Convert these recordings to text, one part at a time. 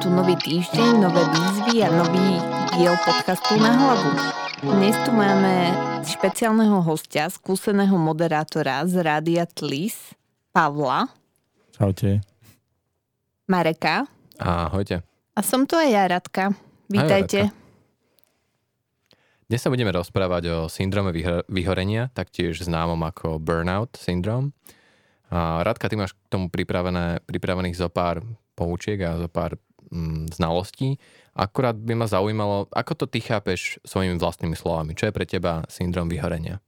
tu nový týždeň, nové výzvy a nový diel podcastu na hlavu. Dnes tu máme špeciálneho hostia, skúseného moderátora z Rádia Tlis, Pavla. Čaute. Mareka. Ahojte. A som tu aj ja, Radka. Vítajte. Dnes sa budeme rozprávať o syndrome vyhorenia, taktiež známom ako burnout syndrom. A Radka, ty máš k tomu pripravené, pripravených zo pár poučiek a zo pár mm, znalostí. Akurát by ma zaujímalo, ako to ty chápeš svojimi vlastnými slovami. Čo je pre teba syndrom vyhorenia?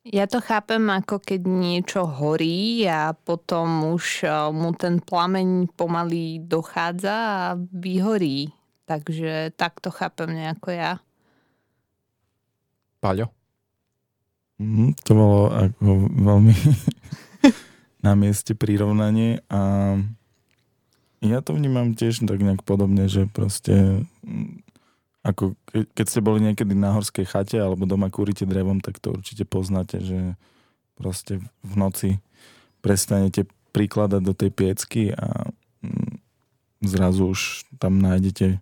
Ja to chápem ako keď niečo horí a potom už e, mu ten plameň pomaly dochádza a vyhorí. Takže tak to chápem nejako ja. Paľo? Mm, to bolo ako veľmi na mieste prirovnanie a ja to vnímam tiež tak nejak podobne, že proste mm, ako ke, keď ste boli niekedy na horskej chate alebo doma kúrite drevom, tak to určite poznáte, že proste v noci prestanete prikladať do tej piecky a mm, zrazu už tam nájdete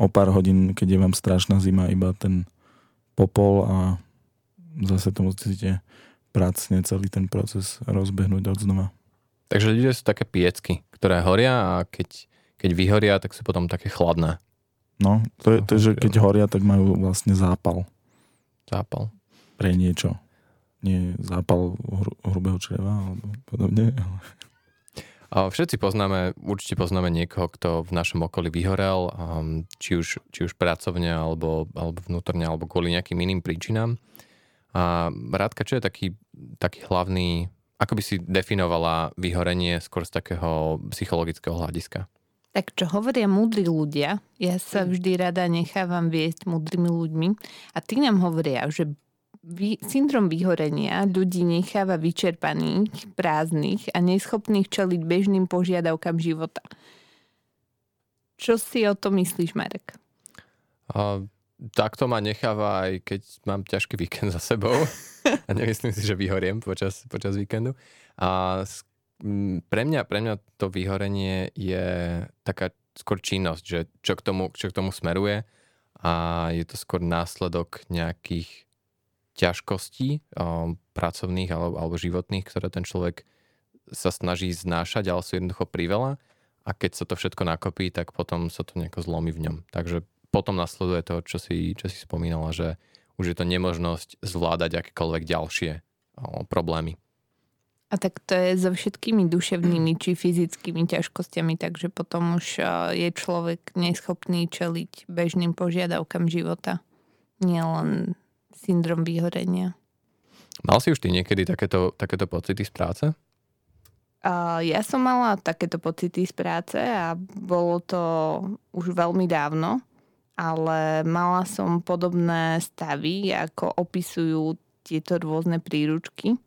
o pár hodín, keď je vám strašná zima, iba ten popol a zase to musíte pracne celý ten proces rozbehnúť od znova. Takže ľudia sú také piecky, ktoré horia a keď, keď vyhoria, tak sú potom také chladné. No, to je, to je, že keď horia, tak majú vlastne zápal. Zápal. Pre niečo. Nie zápal hru, hrubého čreva alebo podobne. A všetci poznáme, určite poznáme niekoho, kto v našom okolí vyhorel, um, či už, či už pracovne, alebo, alebo vnútorne, alebo kvôli nejakým iným príčinám. A Rádka, čo je taký, taký hlavný ako by si definovala vyhorenie skôr z takého psychologického hľadiska? Tak čo hovoria múdri ľudia, ja sa vždy rada nechávam viesť múdrymi ľuďmi a tí nám hovoria, že vy, syndrom vyhorenia ľudí necháva vyčerpaných, prázdnych a neschopných čeliť bežným požiadavkám života. Čo si o to myslíš, Marek? Uh, takto ma necháva aj keď mám ťažký víkend za sebou. a nemyslím si, že vyhoriem počas, počas víkendu. A pre mňa, pre mňa to vyhorenie je taká skôr činnosť, že čo k tomu, čo k tomu smeruje a je to skôr následok nejakých ťažkostí o, pracovných alebo, alebo životných, ktoré ten človek sa snaží znášať, ale sú jednoducho priveľa a keď sa to všetko nakopí, tak potom sa to nejako zlomí v ňom. Takže potom nasleduje to, čo si, čo si spomínala, že už je to nemožnosť zvládať akékoľvek ďalšie o, problémy. A tak to je so všetkými duševnými či fyzickými ťažkosťami, takže potom už je človek neschopný čeliť bežným požiadavkám života. Nielen syndrom vyhorenia. Mal si už ty niekedy takéto, takéto pocity z práce? Uh, ja som mala takéto pocity z práce a bolo to už veľmi dávno ale mala som podobné stavy, ako opisujú tieto rôzne príručky.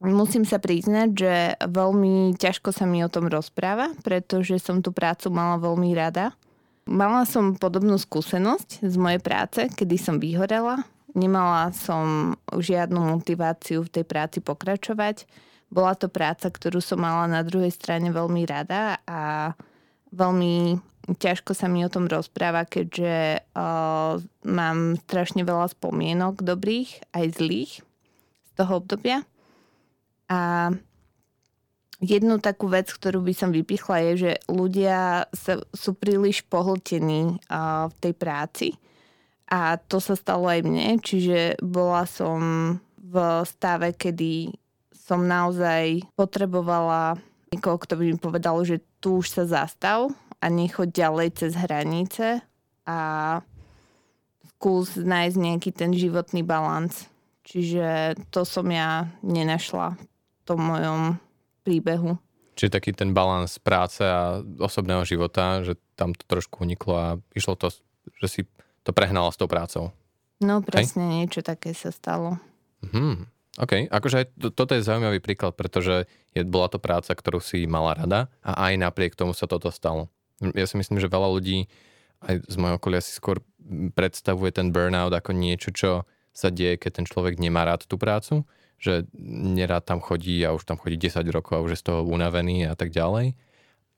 Musím sa priznať, že veľmi ťažko sa mi o tom rozpráva, pretože som tú prácu mala veľmi rada. Mala som podobnú skúsenosť z mojej práce, kedy som vyhorela. Nemala som žiadnu motiváciu v tej práci pokračovať. Bola to práca, ktorú som mala na druhej strane veľmi rada a veľmi ťažko sa mi o tom rozpráva, keďže uh, mám strašne veľa spomienok dobrých aj zlých z toho obdobia. A jednu takú vec, ktorú by som vypichla, je, že ľudia sa, sú príliš pohltení uh, v tej práci. A to sa stalo aj mne, čiže bola som v stave, kedy som naozaj potrebovala niekoho, kto by mi povedal, že tu už sa zastav a nechoď ďalej cez hranice a skús nájsť nejaký ten životný balans. Čiže to som ja nenašla v tom mojom príbehu. Čiže taký ten balans práce a osobného života, že tam to trošku uniklo a išlo to, že si to prehnala s tou prácou. No presne Hej? niečo také sa stalo. Mhm. OK, akože to, toto je zaujímavý príklad, pretože je, bola to práca, ktorú si mala rada a aj napriek tomu sa toto stalo. Ja si myslím, že veľa ľudí aj z mojho okolia si skôr predstavuje ten burnout ako niečo, čo sa deje, keď ten človek nemá rád tú prácu, že nerád tam chodí a už tam chodí 10 rokov a už je z toho unavený a tak ďalej.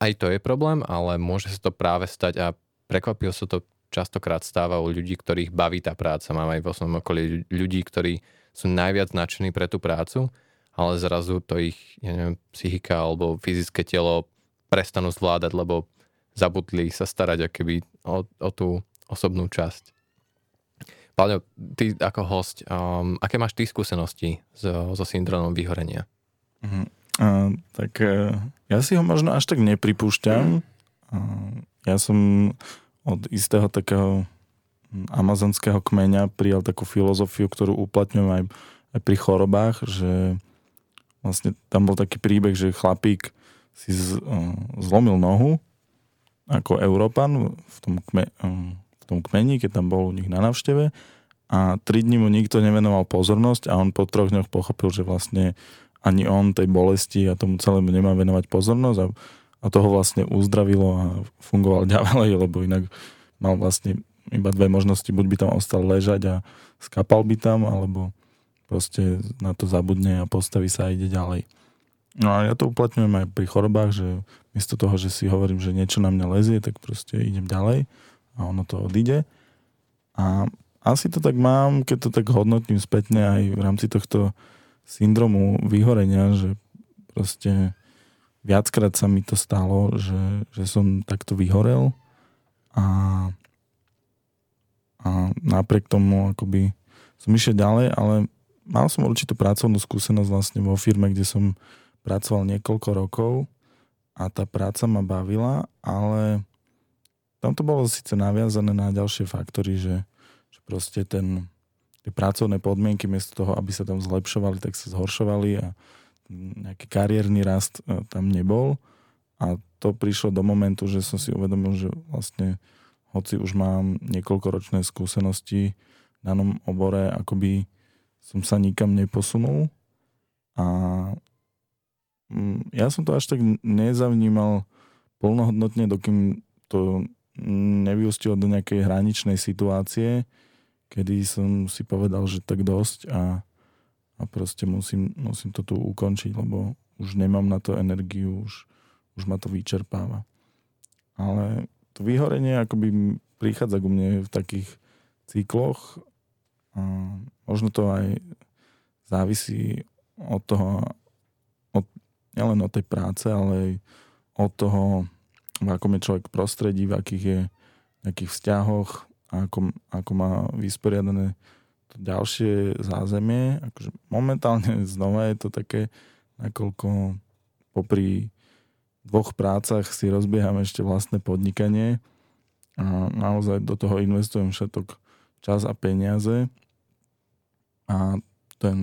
aj to je problém, ale môže sa to práve stať a prekvapil sa to častokrát stáva u ľudí, ktorých baví tá práca. Mám aj vo svojom okolí ľudí, ktorí sú najviac nadšení pre tú prácu, ale zrazu to ich, ja neviem, psychika alebo fyzické telo prestanú zvládať, lebo zabudli sa starať akoby o, o tú osobnú časť. Paľo, ty ako host, um, aké máš ty skúsenosti so, so syndromom vyhorenia? Uh-huh. Uh, tak uh, ja si ho možno až tak nepripúšťam. Uh, ja som od istého takého amazonského kmeňa prijal takú filozofiu, ktorú uplatňujem aj, aj pri chorobách, že vlastne tam bol taký príbeh, že chlapík si z, uh, zlomil nohu ako Európan v tom, kme, uh, v tom kmeni, keď tam bol u nich na návšteve a tri dní mu nikto nevenoval pozornosť a on po troch dňoch pochopil, že vlastne ani on tej bolesti a tomu celému nemá venovať pozornosť a, a toho vlastne uzdravilo a fungoval ďalej, lebo inak mal vlastne iba dve možnosti, buď by tam ostal ležať a skapal by tam, alebo proste na to zabudne a postaví sa a ide ďalej. No a ja to uplatňujem aj pri chorobách, že miesto toho, že si hovorím, že niečo na mňa lezie, tak proste idem ďalej a ono to odíde. A asi to tak mám, keď to tak hodnotím spätne aj v rámci tohto syndromu vyhorenia, že proste viackrát sa mi to stalo, že, že som takto vyhorel a, a napriek tomu akoby som išiel ďalej, ale mal som určitú pracovnú skúsenosť vlastne vo firme, kde som pracoval niekoľko rokov a tá práca ma bavila, ale tam to bolo síce naviazané na ďalšie faktory, že proste ten, tie pracovné podmienky miesto toho, aby sa tam zlepšovali, tak sa zhoršovali a nejaký kariérny rast e, tam nebol. A to prišlo do momentu, že som si uvedomil, že vlastne hoci už mám niekoľkoročné skúsenosti v danom obore, akoby som sa nikam neposunul a ja som to až tak nezavnímal plnohodnotne, dokým to nevyústilo do nejakej hraničnej situácie, kedy som si povedal, že tak dosť a, a proste musím, musím to tu ukončiť, lebo už nemám na to energiu, už, už ma to vyčerpáva. Ale to vyhorenie akoby prichádza ku mne v takých cykloch. A možno to aj závisí od toho, nielen od tej práce, ale aj od toho, v akom je človek prostredí, v akých je nejakých vzťahoch, ako, ako má vysporiadané to ďalšie zázemie. Akože momentálne znova je to také, nakoľko popri dvoch prácach si rozbieham ešte vlastné podnikanie a naozaj do toho investujem všetok čas a peniaze a ten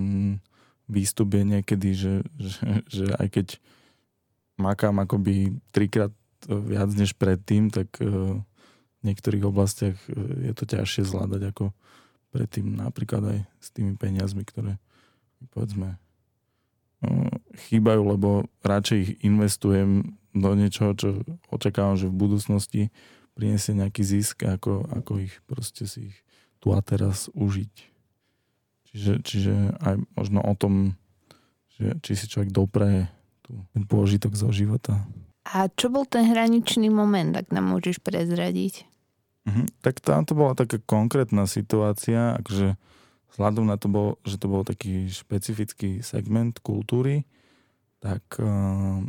výstup je niekedy, že, že, že aj keď makám akoby trikrát viac než predtým, tak uh, v niektorých oblastiach e, je to ťažšie zvládať ako predtým napríklad aj s tými peniazmi, ktoré povedzme no, chýbajú, lebo radšej ich investujem do niečoho, čo očakávam, že v budúcnosti priniesie nejaký zisk, ako, ako ich proste si ich tu a teraz užiť. Čiže, čiže aj možno o tom, že či si človek dopraje tu, ten pôžitok zo života. A čo bol ten hraničný moment, ak nám môžeš prezradiť? Mhm. Tak tam to bola taká konkrétna situácia, akože vzhľadom na to, bol, že to bol taký špecifický segment kultúry, tak uh,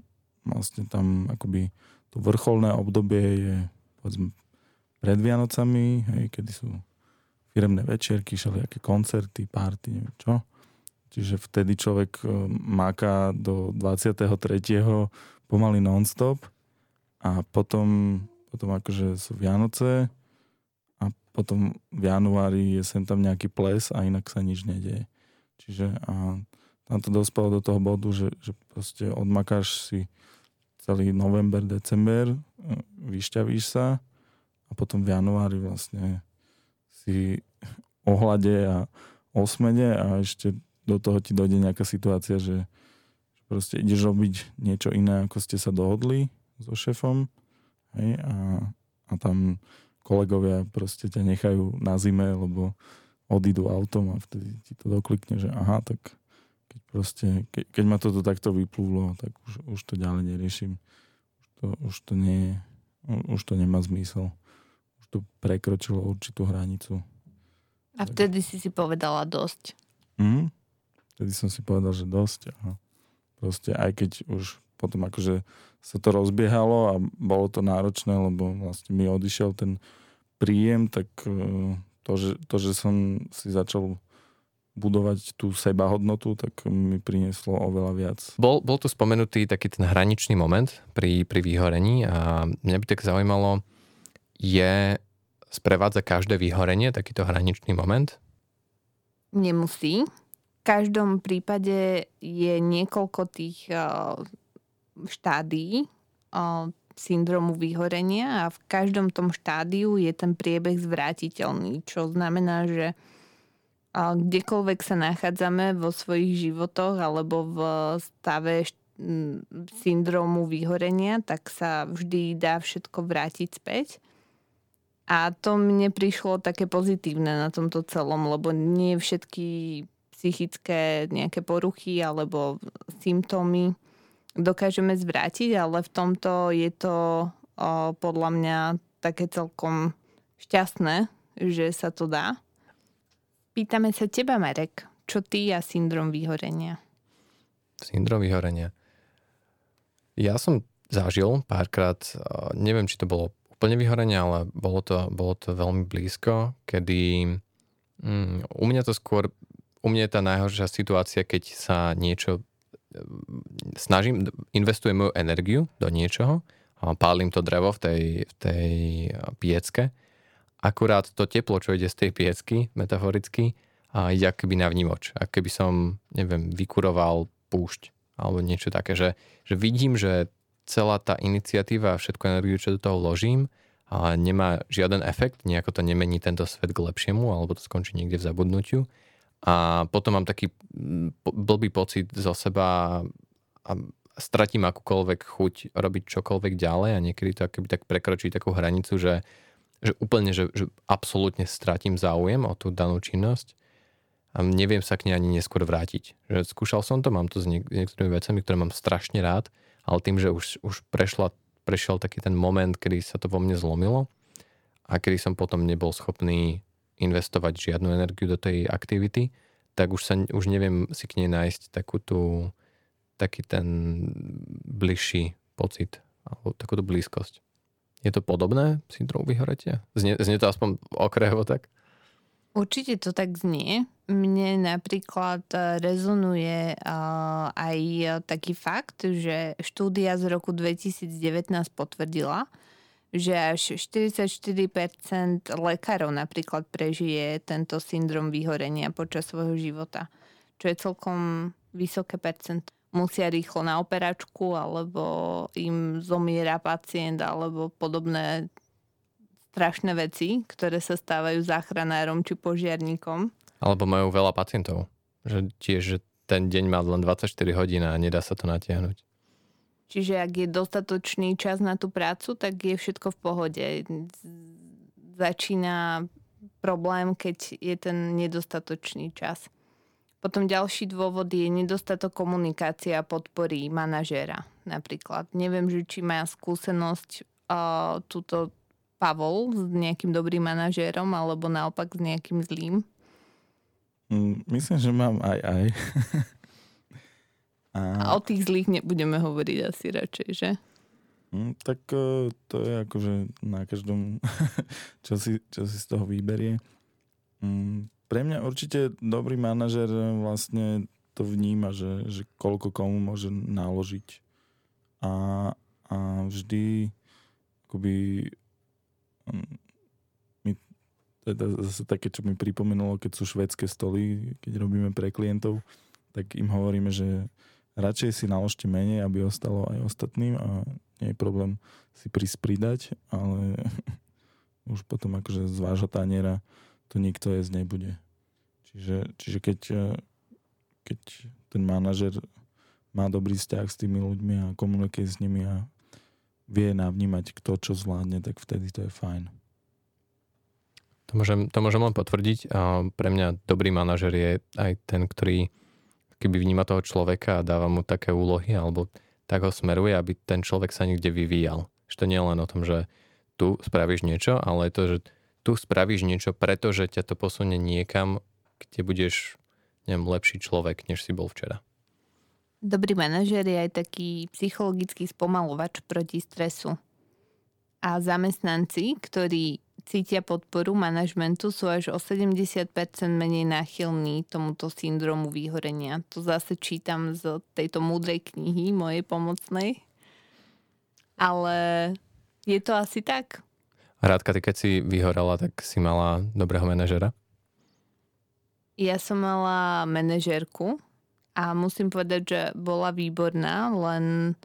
vlastne tam akoby to vrcholné obdobie je povedzme pred Vianocami, hej, kedy sú firemné večierky, všelijaké koncerty, párty, neviem čo. Čiže vtedy človek uh, máka do 23. pomaly non-stop a potom, potom akože sú Vianoce, potom v januári je sem tam nejaký ples a inak sa nič nedieje. Čiže a tam to dospelo do toho bodu, že, že proste odmakáš si celý november, december, e, vyšťavíš sa a potom v januári vlastne si ohľade a osmede a ešte do toho ti dojde nejaká situácia, že, proste ideš robiť niečo iné, ako ste sa dohodli so šefom hej, a, a tam kolegovia proste ťa nechajú na zime, lebo odídu autom a vtedy ti to doklikne, že aha, tak keď proste, ke, keď ma toto takto vyplúvlo, tak už, už to ďalej neriešim. Už to, už to nie už to nemá zmysel. To prekročilo určitú hranicu. A vtedy si si povedala dosť. Mm, vtedy som si povedal, že dosť. A proste aj keď už potom akože sa to rozbiehalo a bolo to náročné, lebo vlastne mi odišiel ten príjem, tak e, to, že, to, že som si začal budovať tú sebahodnotu, tak mi prinieslo oveľa viac. Bol, bol tu spomenutý taký ten hraničný moment pri, pri vyhorení a mňa by tak zaujímalo, je sprevádza každé vyhorenie takýto hraničný moment? Nemusí. V každom prípade je niekoľko tých štádií syndromu vyhorenia a v každom tom štádiu je ten priebeh zvrátiteľný, čo znamená, že kdekoľvek sa nachádzame vo svojich životoch alebo v stave syndromu vyhorenia, tak sa vždy dá všetko vrátiť späť. A to mne prišlo také pozitívne na tomto celom, lebo nie všetky psychické nejaké poruchy alebo symptómy dokážeme zvrátiť, ale v tomto je to o, podľa mňa také celkom šťastné, že sa to dá. Pýtame sa teba, Marek, čo ty a syndrom vyhorenia? Syndrom vyhorenia. Ja som zažil párkrát, neviem, či to bolo úplne vyhorenie, ale bolo to, bolo to veľmi blízko, kedy mm, u mňa to skôr, u mňa je tá najhoršia situácia, keď sa niečo snažím, investujem moju energiu do niečoho, pálim to drevo v tej, v tej piecke, akurát to teplo, čo ide z tej piecky, metaforicky, a ide akoby na vnímoč. Ako keby som, neviem, vykuroval púšť alebo niečo také, že, že vidím, že celá tá iniciatíva a všetku energiu, čo do toho vložím, a nemá žiaden efekt, nejako to nemení tento svet k lepšiemu, alebo to skončí niekde v zabudnutiu a potom mám taký mm, blbý pocit zo seba a stratím akúkoľvek chuť robiť čokoľvek ďalej a niekedy to akoby tak prekročí takú hranicu, že, že úplne, že, že absolútne stratím záujem o tú danú činnosť a neviem sa k nej ani neskôr vrátiť. Že skúšal som to, mám to s niek- niektorými vecami, ktoré mám strašne rád, ale tým, že už, už prešla, prešiel taký ten moment, kedy sa to vo mne zlomilo a kedy som potom nebol schopný investovať žiadnu energiu do tej aktivity, tak už, sa, už neviem si k nej nájsť takú tú, taký ten bližší pocit alebo takúto blízkosť. Je to podobné syndrom vyhoretia? Znie, znie to aspoň okrehovo tak? Určite to tak znie. Mne napríklad rezonuje aj taký fakt, že štúdia z roku 2019 potvrdila, že až 44% lekárov napríklad prežije tento syndrom vyhorenia počas svojho života, čo je celkom vysoké percent. Musia rýchlo na operačku, alebo im zomiera pacient, alebo podobné strašné veci, ktoré sa stávajú záchranárom či požiarníkom. Alebo majú veľa pacientov. Že tiež že ten deň má len 24 hodín a nedá sa to natiahnuť. Čiže ak je dostatočný čas na tú prácu, tak je všetko v pohode. Začína problém, keď je ten nedostatočný čas. Potom ďalší dôvod je nedostatok komunikácie a podpory manažéra. Napríklad, neviem, že či má skúsenosť uh, túto Pavol s nejakým dobrým manažérom alebo naopak s nejakým zlým. Mm, myslím, že mám aj aj. A, a o tých zlých nebudeme hovoriť asi radšej, že? Mm, tak uh, to je akože na každom, čo, si, čo si z toho vyberie. Mm, pre mňa určite dobrý manažer vlastne to vníma, že, že koľko komu môže naložiť. A, a vždy akoby teda zase také, čo mi pripomenulo, keď sú švedské stoly, keď robíme pre klientov, tak im hovoríme, že radšej si naložte menej, aby ostalo aj ostatným a nie je problém si prísť pridať, ale už potom akože z vášho taniera to nikto jesť nebude. Čiže, čiže keď, eh, keď ten manažer má dobrý vzťah s tými ľuďmi a komunikuje s nimi a vie navnímať, kto čo zvládne, tak vtedy to je fajn. To môžem, to môžem len potvrdiť. A pre mňa dobrý manažer je aj ten, ktorý keby vníma toho človeka a dáva mu také úlohy alebo tak ho smeruje, aby ten človek sa niekde vyvíjal. Že to nie je len o tom, že tu spravíš niečo, ale je to, že tu spravíš niečo, pretože ťa to posunie niekam, kde budeš neviem, lepší človek, než si bol včera. Dobrý manažer je aj taký psychologický spomalovač proti stresu. A zamestnanci, ktorí cítia podporu manažmentu, sú až o 70% menej náchylní tomuto syndromu výhorenia. To zase čítam z tejto múdrej knihy mojej pomocnej. Ale je to asi tak. Rádka, ty keď si vyhorala, tak si mala dobrého manažera? Ja som mala manažérku, a musím povedať, že bola výborná, len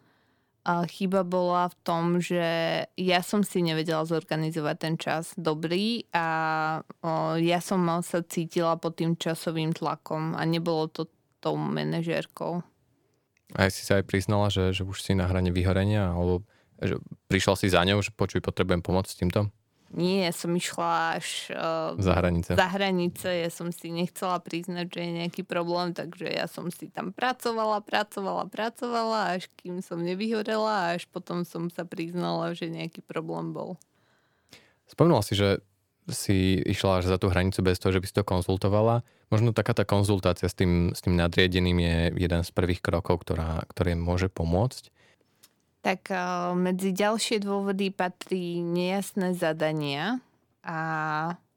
chyba bola v tom, že ja som si nevedela zorganizovať ten čas dobrý a ja som sa cítila pod tým časovým tlakom a nebolo to tou manažérkou. A si sa aj priznala, že, že už si na hrane vyhorenia, alebo že prišla si za ňou, že počuj, potrebujem pomoc s týmto? Nie, som išla až uh, za hranice. Za hranice, ja som si nechcela priznať, že je nejaký problém, takže ja som si tam pracovala, pracovala, pracovala, až kým som nevyhorela až potom som sa priznala, že nejaký problém bol. Spomínala si, že si išla až za tú hranicu bez toho, že by si to konzultovala. Možno taká tá konzultácia s tým, s tým nadriedeným je jeden z prvých krokov, ktorá, ktoré môže pomôcť tak eh, medzi ďalšie dôvody patrí nejasné zadania a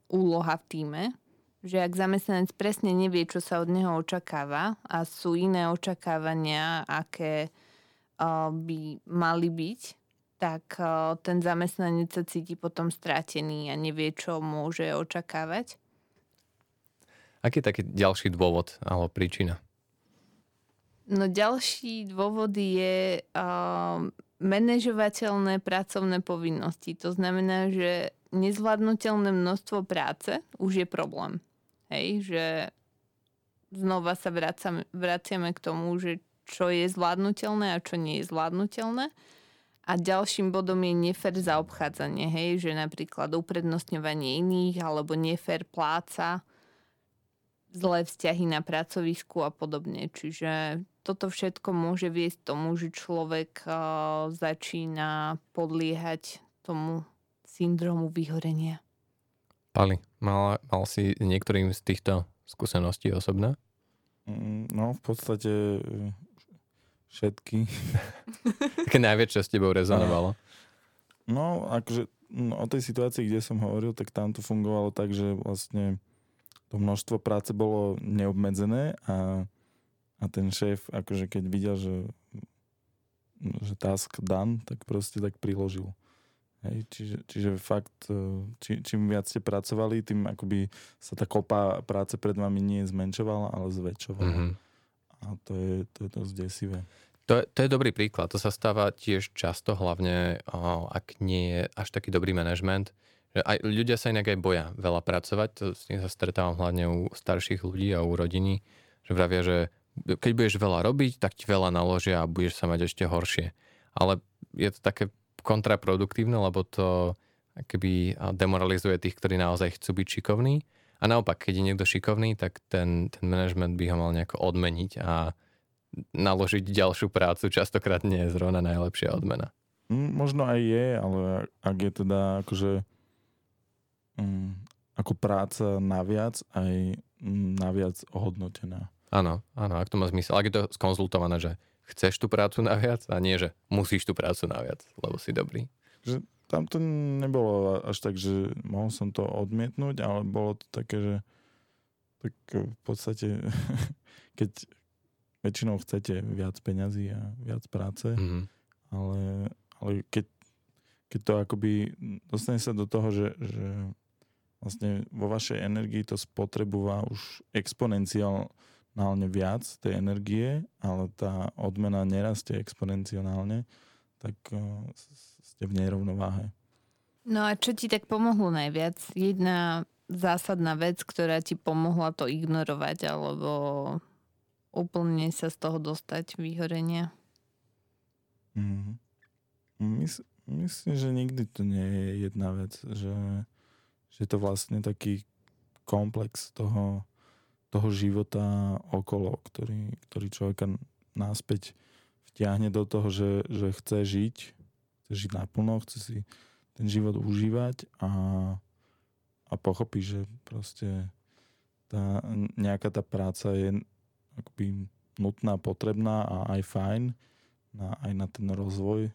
úloha v týme, že ak zamestnanec presne nevie, čo sa od neho očakáva a sú iné očakávania, aké eh, by mali byť, tak eh, ten zamestnanec sa cíti potom stratený a nevie, čo môže očakávať. Aký je taký ďalší dôvod alebo príčina? No ďalší dôvod je uh, manažovateľné pracovné povinnosti. To znamená, že nezvládnutelné množstvo práce už je problém. Hej, že znova sa vracame, vraciame k tomu, že čo je zvládnutelné a čo nie je zvládnutelné. A ďalším bodom je nefer zaobchádzanie, hej, že napríklad uprednostňovanie iných alebo nefer pláca, zlé vzťahy na pracovisku a podobne. Čiže toto všetko môže viesť tomu, že človek uh, začína podliehať tomu syndromu vyhorenia. Pali, mal, mal si niektorým z týchto skúseností osobné? Mm, no, v podstate e, všetky. Také najviac, čo s tebou rezonovalo? No, akože no, o tej situácii, kde som hovoril, tak tam to fungovalo tak, že vlastne to množstvo práce bolo neobmedzené a a ten šéf, akože keď videl, že, že task done, tak proste tak priložil. Hej, čiže, čiže fakt, e, či, čím viac ste pracovali, tým akoby sa tá kopa práce pred vami nie zmenšovala, ale zväčšovala. Mm-hmm. A to je, to je dosť desivé. To je, to je dobrý príklad. To sa stáva tiež často, hlavne ak nie je až taký dobrý manažment. Že aj, ľudia sa inak aj boja veľa pracovať. To s tým sa stretávam hlavne u starších ľudí a u rodiny, že vravia, že keď budeš veľa robiť, tak ti veľa naložia a budeš sa mať ešte horšie. Ale je to také kontraproduktívne, lebo to keby demoralizuje tých, ktorí naozaj chcú byť šikovní. A naopak, keď je niekto šikovný, tak ten, ten management by ho mal nejako odmeniť a naložiť ďalšiu prácu častokrát nie je zrovna najlepšia odmena. Možno aj je, ale ak je teda akože um, ako práca naviac, aj um, naviac ohodnotená. Áno, áno, ak to má zmysel. Ak je to skonzultované, že chceš tú prácu naviac a nie, že musíš tú prácu naviac, lebo si dobrý. Že tam to nebolo až tak, že mohol som to odmietnúť, ale bolo to také, že tak v podstate, keď väčšinou chcete viac peňazí a viac práce, mm-hmm. ale, ale keď, keď to akoby dostane sa do toho, že, že vlastne vo vašej energii to spotrebúva už exponenciál exponenciálne viac tej energie, ale tá odmena nerastie exponenciálne, tak uh, ste v nerovnováhe. No a čo ti tak pomohlo najviac? Jedna zásadná vec, ktorá ti pomohla to ignorovať alebo úplne sa z toho dostať vyhorenia? Mm. Mys- myslím, že nikdy to nie je jedna vec, že, že to vlastne taký komplex toho, toho života okolo, ktorý, ktorý človeka náspäť vtiahne do toho, že, že chce žiť, chce žiť naplno, chce si ten život užívať a, a pochopí, že proste tá, nejaká tá práca je akoby nutná, potrebná a aj fajn na, aj na ten rozvoj,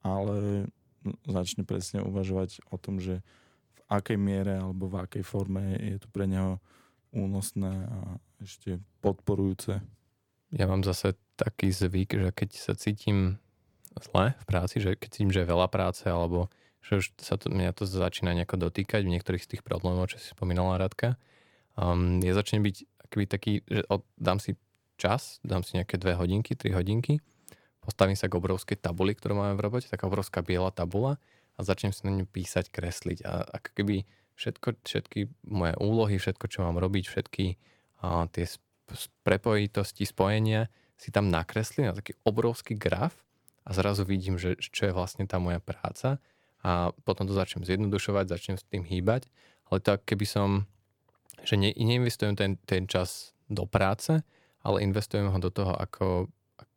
ale začne presne uvažovať o tom, že akej miere alebo v akej forme je to pre neho únosné a ešte podporujúce. Ja mám zase taký zvyk, že keď sa cítim zle v práci, že keď cítim, že je veľa práce alebo že už sa to, mňa to začína nejako dotýkať v niektorých z tých problémov, čo si spomínala Radka, um, ja začnem byť aký taký, že od, dám si čas, dám si nejaké dve hodinky, tri hodinky, postavím sa k obrovskej tabuli, ktorú máme v robote, taká obrovská biela tabula a začnem si na ňu písať, kresliť. A ako keby všetko, všetky moje úlohy, všetko, čo mám robiť, všetky a, tie prepojitosti, spojenia si tam nakreslím na taký obrovský graf a zrazu vidím, že čo je vlastne tá moja práca. A potom to začnem zjednodušovať, začnem s tým hýbať, ale tak keby som, že ne, neinvestujem ten, ten čas do práce, ale investujem ho do toho, ako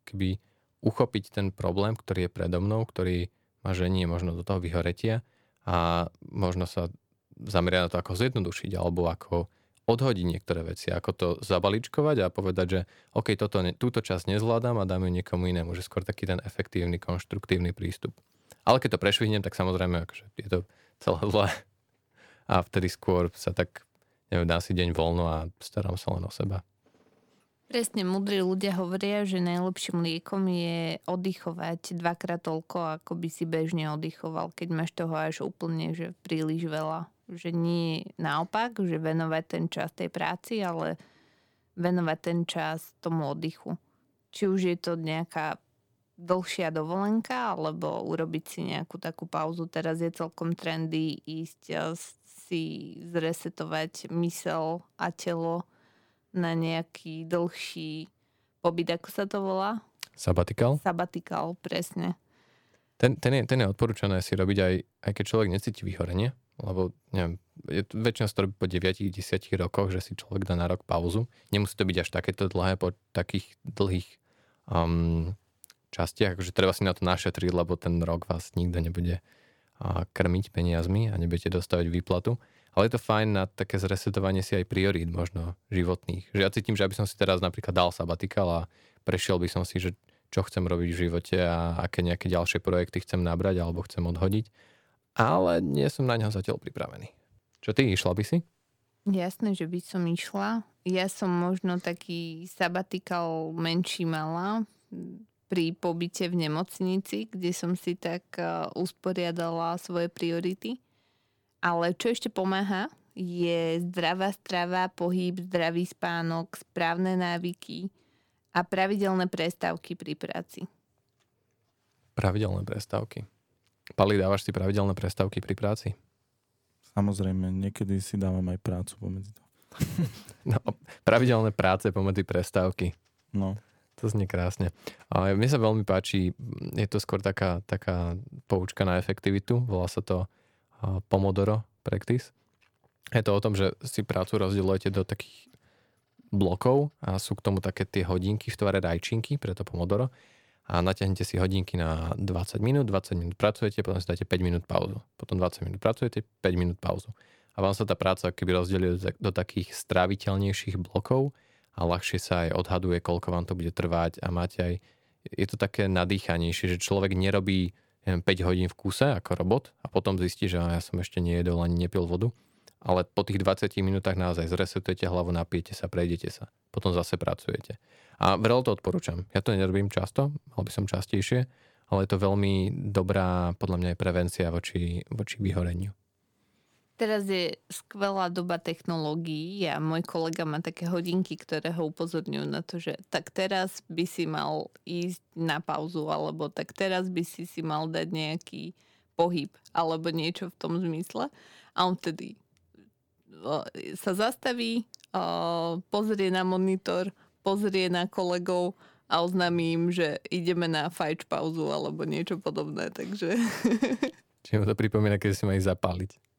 keby uchopiť ten problém, ktorý je predo mnou, ktorý ma ženie možno do toho vyhoretia a možno sa zameriať na to, ako zjednodušiť alebo ako odhodiť niektoré veci, ako to zabaličkovať a povedať, že OK, toto, túto časť nezvládam a dám ju niekomu inému, že skôr taký ten efektívny, konštruktívny prístup. Ale keď to prešvihnem, tak samozrejme akože je to celé zlé. A vtedy skôr sa tak, neviem, dá si deň voľno a starám sa len o seba. Presne, mudrí ľudia hovoria, že najlepším liekom je oddychovať dvakrát toľko, ako by si bežne oddychoval, keď máš toho až úplne, že príliš veľa. Že nie naopak, že venovať ten čas tej práci, ale venovať ten čas tomu oddychu. Či už je to nejaká dlhšia dovolenka, alebo urobiť si nejakú takú pauzu. Teraz je celkom trendy ísť si zresetovať mysel a telo na nejaký dlhší pobyt, ako sa to volá? Sabatikal? Sabatikal, presne. Ten, ten, je, ten je odporúčané si robiť aj, aj keď človek necíti vyhorenie, lebo neviem, je, väčšina to robí po 9-10 rokoch, že si človek dá na rok pauzu. Nemusí to byť až takéto dlhé po takých dlhých um, častiach, akože treba si na to našetriť, lebo ten rok vás nikto nebude krmiť peniazmi a nebudete dostávať výplatu. Ale je to fajn na také zresetovanie si aj priorít možno životných. Že ja cítim, že aby som si teraz napríklad dal sabatikal a prešiel by som si, že čo chcem robiť v živote a aké nejaké ďalšie projekty chcem nabrať alebo chcem odhodiť. Ale nie som na ňo zatiaľ pripravený. Čo ty, išla by si? Jasné, že by som išla. Ja som možno taký sabatikal menší mala pri pobyte v nemocnici, kde som si tak e, usporiadala svoje priority. Ale čo ešte pomáha, je zdravá strava, pohyb, zdravý spánok, správne návyky a pravidelné prestávky pri práci. Pravidelné prestávky. Pali, dávaš si pravidelné prestávky pri práci? Samozrejme, niekedy si dávam aj prácu pomedzi to. no, pravidelné práce pomedzi prestávky. No. To znie krásne. A mne sa veľmi páči, je to skôr taká, taká poučka na efektivitu, volá sa to Pomodoro Practice. Je to o tom, že si prácu rozdeľujete do takých blokov a sú k tomu také tie hodinky v tvare rajčinky, preto Pomodoro a natiahnete si hodinky na 20 minút, 20 minút pracujete, potom si dáte 5 minút pauzu. Potom 20 minút pracujete, 5 minút pauzu. A vám sa tá práca keby rozdelí do takých stráviteľnejších blokov, a ľahšie sa aj odhaduje, koľko vám to bude trvať a máte aj, je to také nadýchanejšie, že človek nerobí neviem, 5 hodín v kuse ako robot a potom zistí, že ja som ešte nejedol ani nepil vodu, ale po tých 20 minútach naozaj zresetujete hlavu, napijete sa, prejdete sa, potom zase pracujete. A veľmi to odporúčam. Ja to nerobím často, mal by som častejšie, ale je to veľmi dobrá, podľa mňa, prevencia voči, voči vyhoreniu. Teraz je skvelá doba technológií a môj kolega má také hodinky, ktoré ho upozorňujú na to, že tak teraz by si mal ísť na pauzu alebo tak teraz by si si mal dať nejaký pohyb alebo niečo v tom zmysle. A on vtedy sa zastaví, pozrie na monitor, pozrie na kolegov a oznámí im, že ideme na fajč pauzu alebo niečo podobné. Takže... Čiže mu to pripomína, keď si ma ísť zapáliť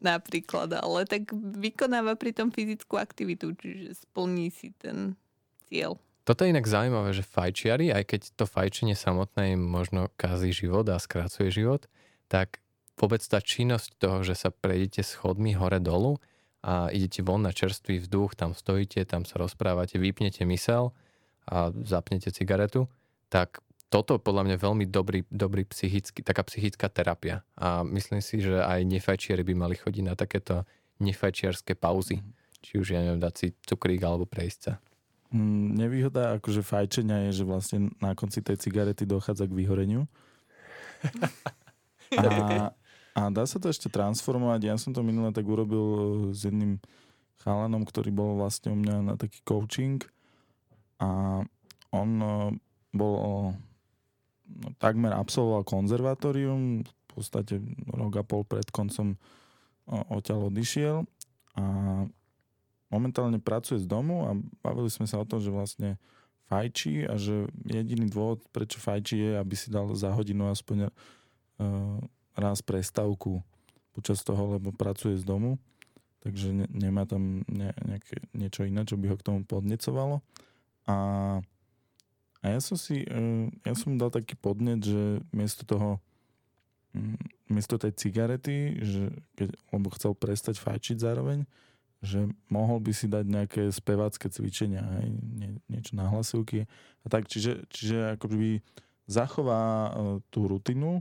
napríklad, ale tak vykonáva pri tom fyzickú aktivitu, čiže splní si ten cieľ. Toto je inak zaujímavé, že fajčiari, aj keď to fajčenie samotné im možno kazí život a skracuje život, tak vôbec tá činnosť toho, že sa prejdete schodmi hore-dolu a idete von na čerstvý vzduch, tam stojíte, tam sa rozprávate, vypnete mysel a zapnete cigaretu, tak toto podľa mňa veľmi dobrý, dobrý psychický, taká psychická terapia. A myslím si, že aj nefajčiari by mali chodiť na takéto nefajčiarské pauzy. Mm. Či už, ja neviem, dať si cukrík alebo prejsť sa. Mm, nevýhoda akože fajčenia je, že vlastne na konci tej cigarety dochádza k vyhoreniu. A, a dá sa to ešte transformovať. Ja som to minule tak urobil s jedným chalanom, ktorý bol vlastne u mňa na taký coaching a on e, bol no, takmer absolvoval konzervatórium, v podstate rok a pol pred koncom odtiaľ odišiel a momentálne pracuje z domu a bavili sme sa o tom, že vlastne fajčí a že jediný dôvod, prečo fajčí je, aby si dal za hodinu aspoň uh, raz prestavku počas toho, lebo pracuje z domu, takže ne, nemá tam ne, nejaké, niečo iné, čo by ho k tomu podnecovalo. A, a ja som si, uh, ja som dal taký podnet, že miesto toho miesto tej cigarety, že keď, lebo chcel prestať fajčiť zároveň, že mohol by si dať nejaké spevácké cvičenia, hej, nie, niečo na hlasivky a tak, čiže, čiže akoby zachová uh, tú rutinu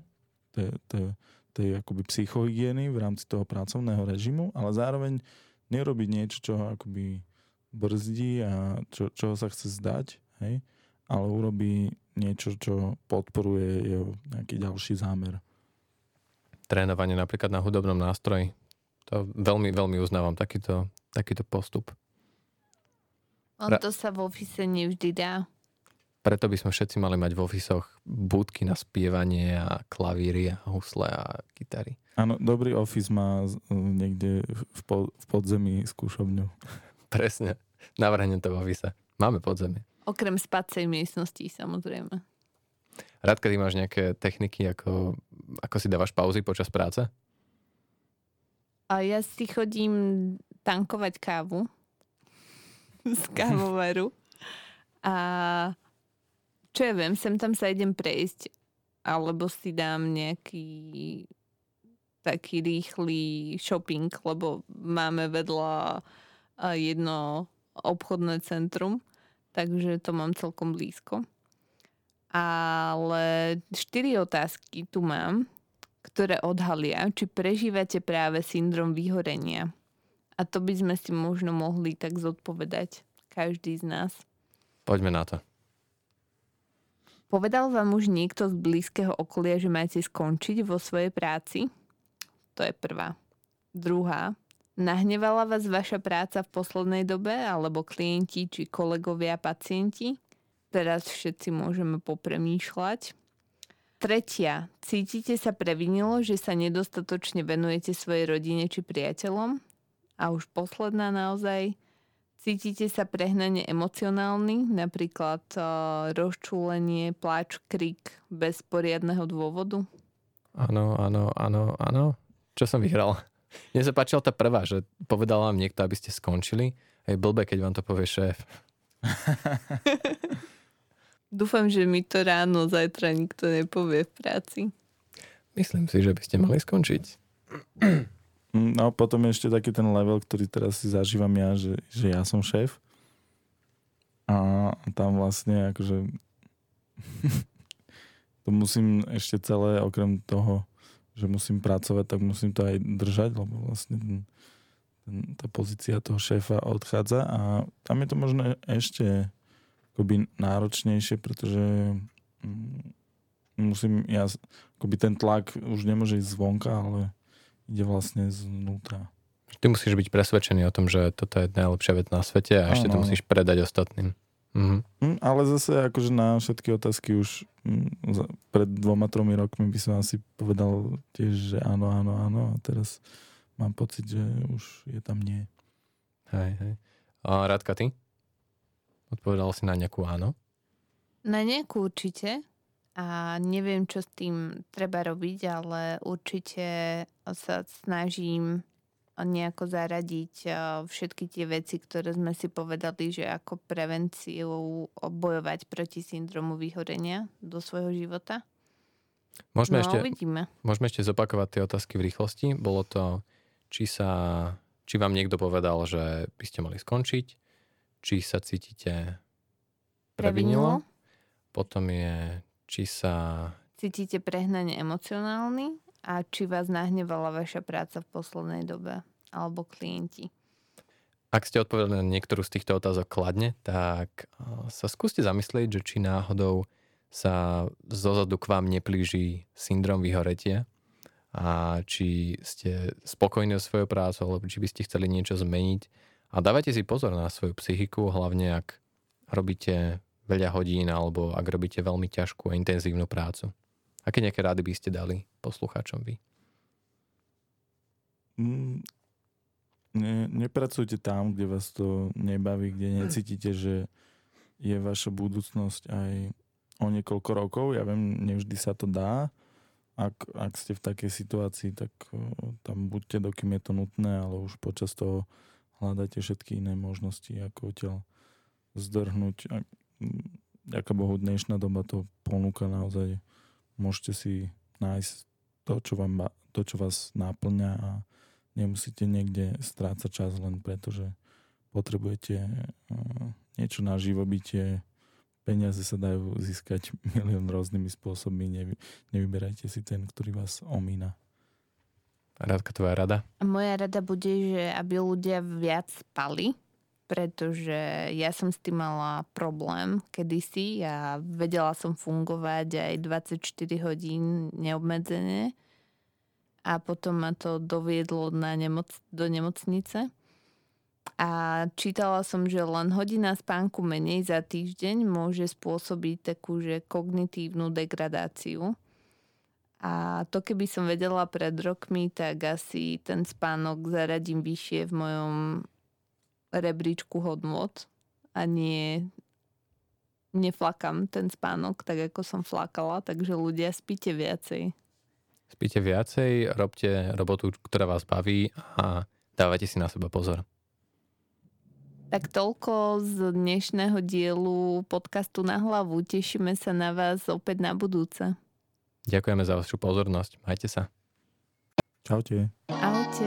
tej, tej, tej akoby psychohygieny v rámci toho pracovného režimu, ale zároveň nerobiť niečo, čo ho akoby brzdí a čo, čoho sa chce zdať, hej, ale urobí niečo, čo podporuje jeho nejaký ďalší zámer. Trénovanie napríklad na hudobnom nástroji, to veľmi, veľmi uznávam takýto, takýto postup. On to sa v ofise nevždy dá. Preto by sme všetci mali mať v ofisoch budky na spievanie a klavíry a husle a gitary. Áno, dobrý office má niekde v, po, v podzemí skúšobňu. Presne. Navrhnem to v office. Máme podzemie. Okrem spacej miestnosti, samozrejme. Radka, ty máš nejaké techniky, ako, ako si dávaš pauzy počas práce? A ja si chodím tankovať kávu z kávovaru. A čo ja viem, sem tam sa idem prejsť, alebo si dám nejaký taký rýchly shopping, lebo máme vedľa jedno obchodné centrum, takže to mám celkom blízko. Ale štyri otázky tu mám ktoré odhalia, či prežívate práve syndrom vyhorenia. A to by sme si možno mohli tak zodpovedať, každý z nás. Poďme na to. Povedal vám už niekto z blízkeho okolia, že máte skončiť vo svojej práci? To je prvá. Druhá. Nahnevala vás vaša práca v poslednej dobe, alebo klienti, či kolegovia, pacienti? Teraz všetci môžeme popremýšľať. Tretia. Cítite sa previnilo, že sa nedostatočne venujete svojej rodine či priateľom? A už posledná naozaj. Cítite sa prehnane emocionálny, napríklad uh, rozčúlenie, pláč, krik bez poriadneho dôvodu? Áno, áno, áno, áno. Čo som vyhral? Mne sa páčila tá prvá, že povedal vám niekto, aby ste skončili. Je blbé, keď vám to povie šéf. Dúfam, že mi to ráno zajtra nikto nepovie v práci. Myslím si, že by ste mali skončiť. No potom je ešte taký ten level, ktorý teraz si zažívam ja, že, že ja som šéf. A tam vlastne akože to musím ešte celé, okrem toho, že musím pracovať, tak musím to aj držať, lebo vlastne ten, ten, tá pozícia toho šéfa odchádza a tam je to možno ešte akoby náročnejšie, pretože mm, musím, ja, akoby ten tlak už nemôže ísť zvonka, ale ide vlastne znútra. Ty musíš byť presvedčený o tom, že toto je najlepšia vec na svete a ešte to musíš predať ostatným. Mhm. Mm, ale zase akože na všetky otázky už mm, pred dvoma, tromi rokmi by som asi povedal tiež, že áno, áno, áno a teraz mám pocit, že už je tam nie. Hej, hej. A Radka, ty? Odpovedal si na nejakú áno? Na nejakú určite. A neviem, čo s tým treba robiť, ale určite sa snažím nejako zaradiť všetky tie veci, ktoré sme si povedali, že ako prevenciu bojovať proti syndromu vyhorenia do svojho života? Môžeme, no, ešte, uvidíme. môžeme ešte zopakovať tie otázky v rýchlosti. Bolo to, či, sa, či vám niekto povedal, že by ste mali skončiť, či sa cítite previnilo. Potom je, či sa... Cítite prehnane emocionálny a či vás nahnevala vaša práca v poslednej dobe alebo klienti. Ak ste odpovedali na niektorú z týchto otázok kladne, tak sa skúste zamyslieť, že či náhodou sa zozadu k vám neplíži syndrom vyhoretia a či ste spokojní o svoju prácu, alebo či by ste chceli niečo zmeniť. A dávajte si pozor na svoju psychiku, hlavne ak robíte veľa hodín alebo ak robíte veľmi ťažkú a intenzívnu prácu. Aké nejaké rady by ste dali poslucháčom vy? Mm, ne, nepracujte tam, kde vás to nebaví, kde necítite, že je vaša budúcnosť aj o niekoľko rokov. Ja viem, nevždy sa to dá. Ak, ak ste v takej situácii, tak tam buďte, dokým je to nutné, ale už počas toho hľadajte všetky iné možnosti, ako odtiaľ zdrhnúť. A, ďaká Bohu, dnešná doba to ponúka naozaj. Môžete si nájsť to, čo, vám, to, čo vás náplňa a nemusíte niekde strácať čas len preto, že potrebujete niečo na živobytie, peniaze sa dajú získať milión rôznymi spôsobmi. Nevy, nevyberajte si ten, ktorý vás omína. Rádka, tvoja rada? Moja rada bude, že aby ľudia viac spali, pretože ja som s tým mala problém kedysi a vedela som fungovať aj 24 hodín neobmedzene a potom ma to doviedlo na nemoc, do nemocnice a čítala som, že len hodina spánku menej za týždeň môže spôsobiť takú, že kognitívnu degradáciu. A to keby som vedela pred rokmi, tak asi ten spánok zaradím vyššie v mojom rebríčku hodnot a nie neflakam ten spánok tak, ako som flakala, takže ľudia spíte viacej. Spíte viacej, robte robotu, ktorá vás baví a dávajte si na seba pozor. Tak toľko z dnešného dielu podcastu Na hlavu. Tešíme sa na vás opäť na budúce. Ďakujeme za vašu pozornosť. Majte sa. Čaute. Ahojte.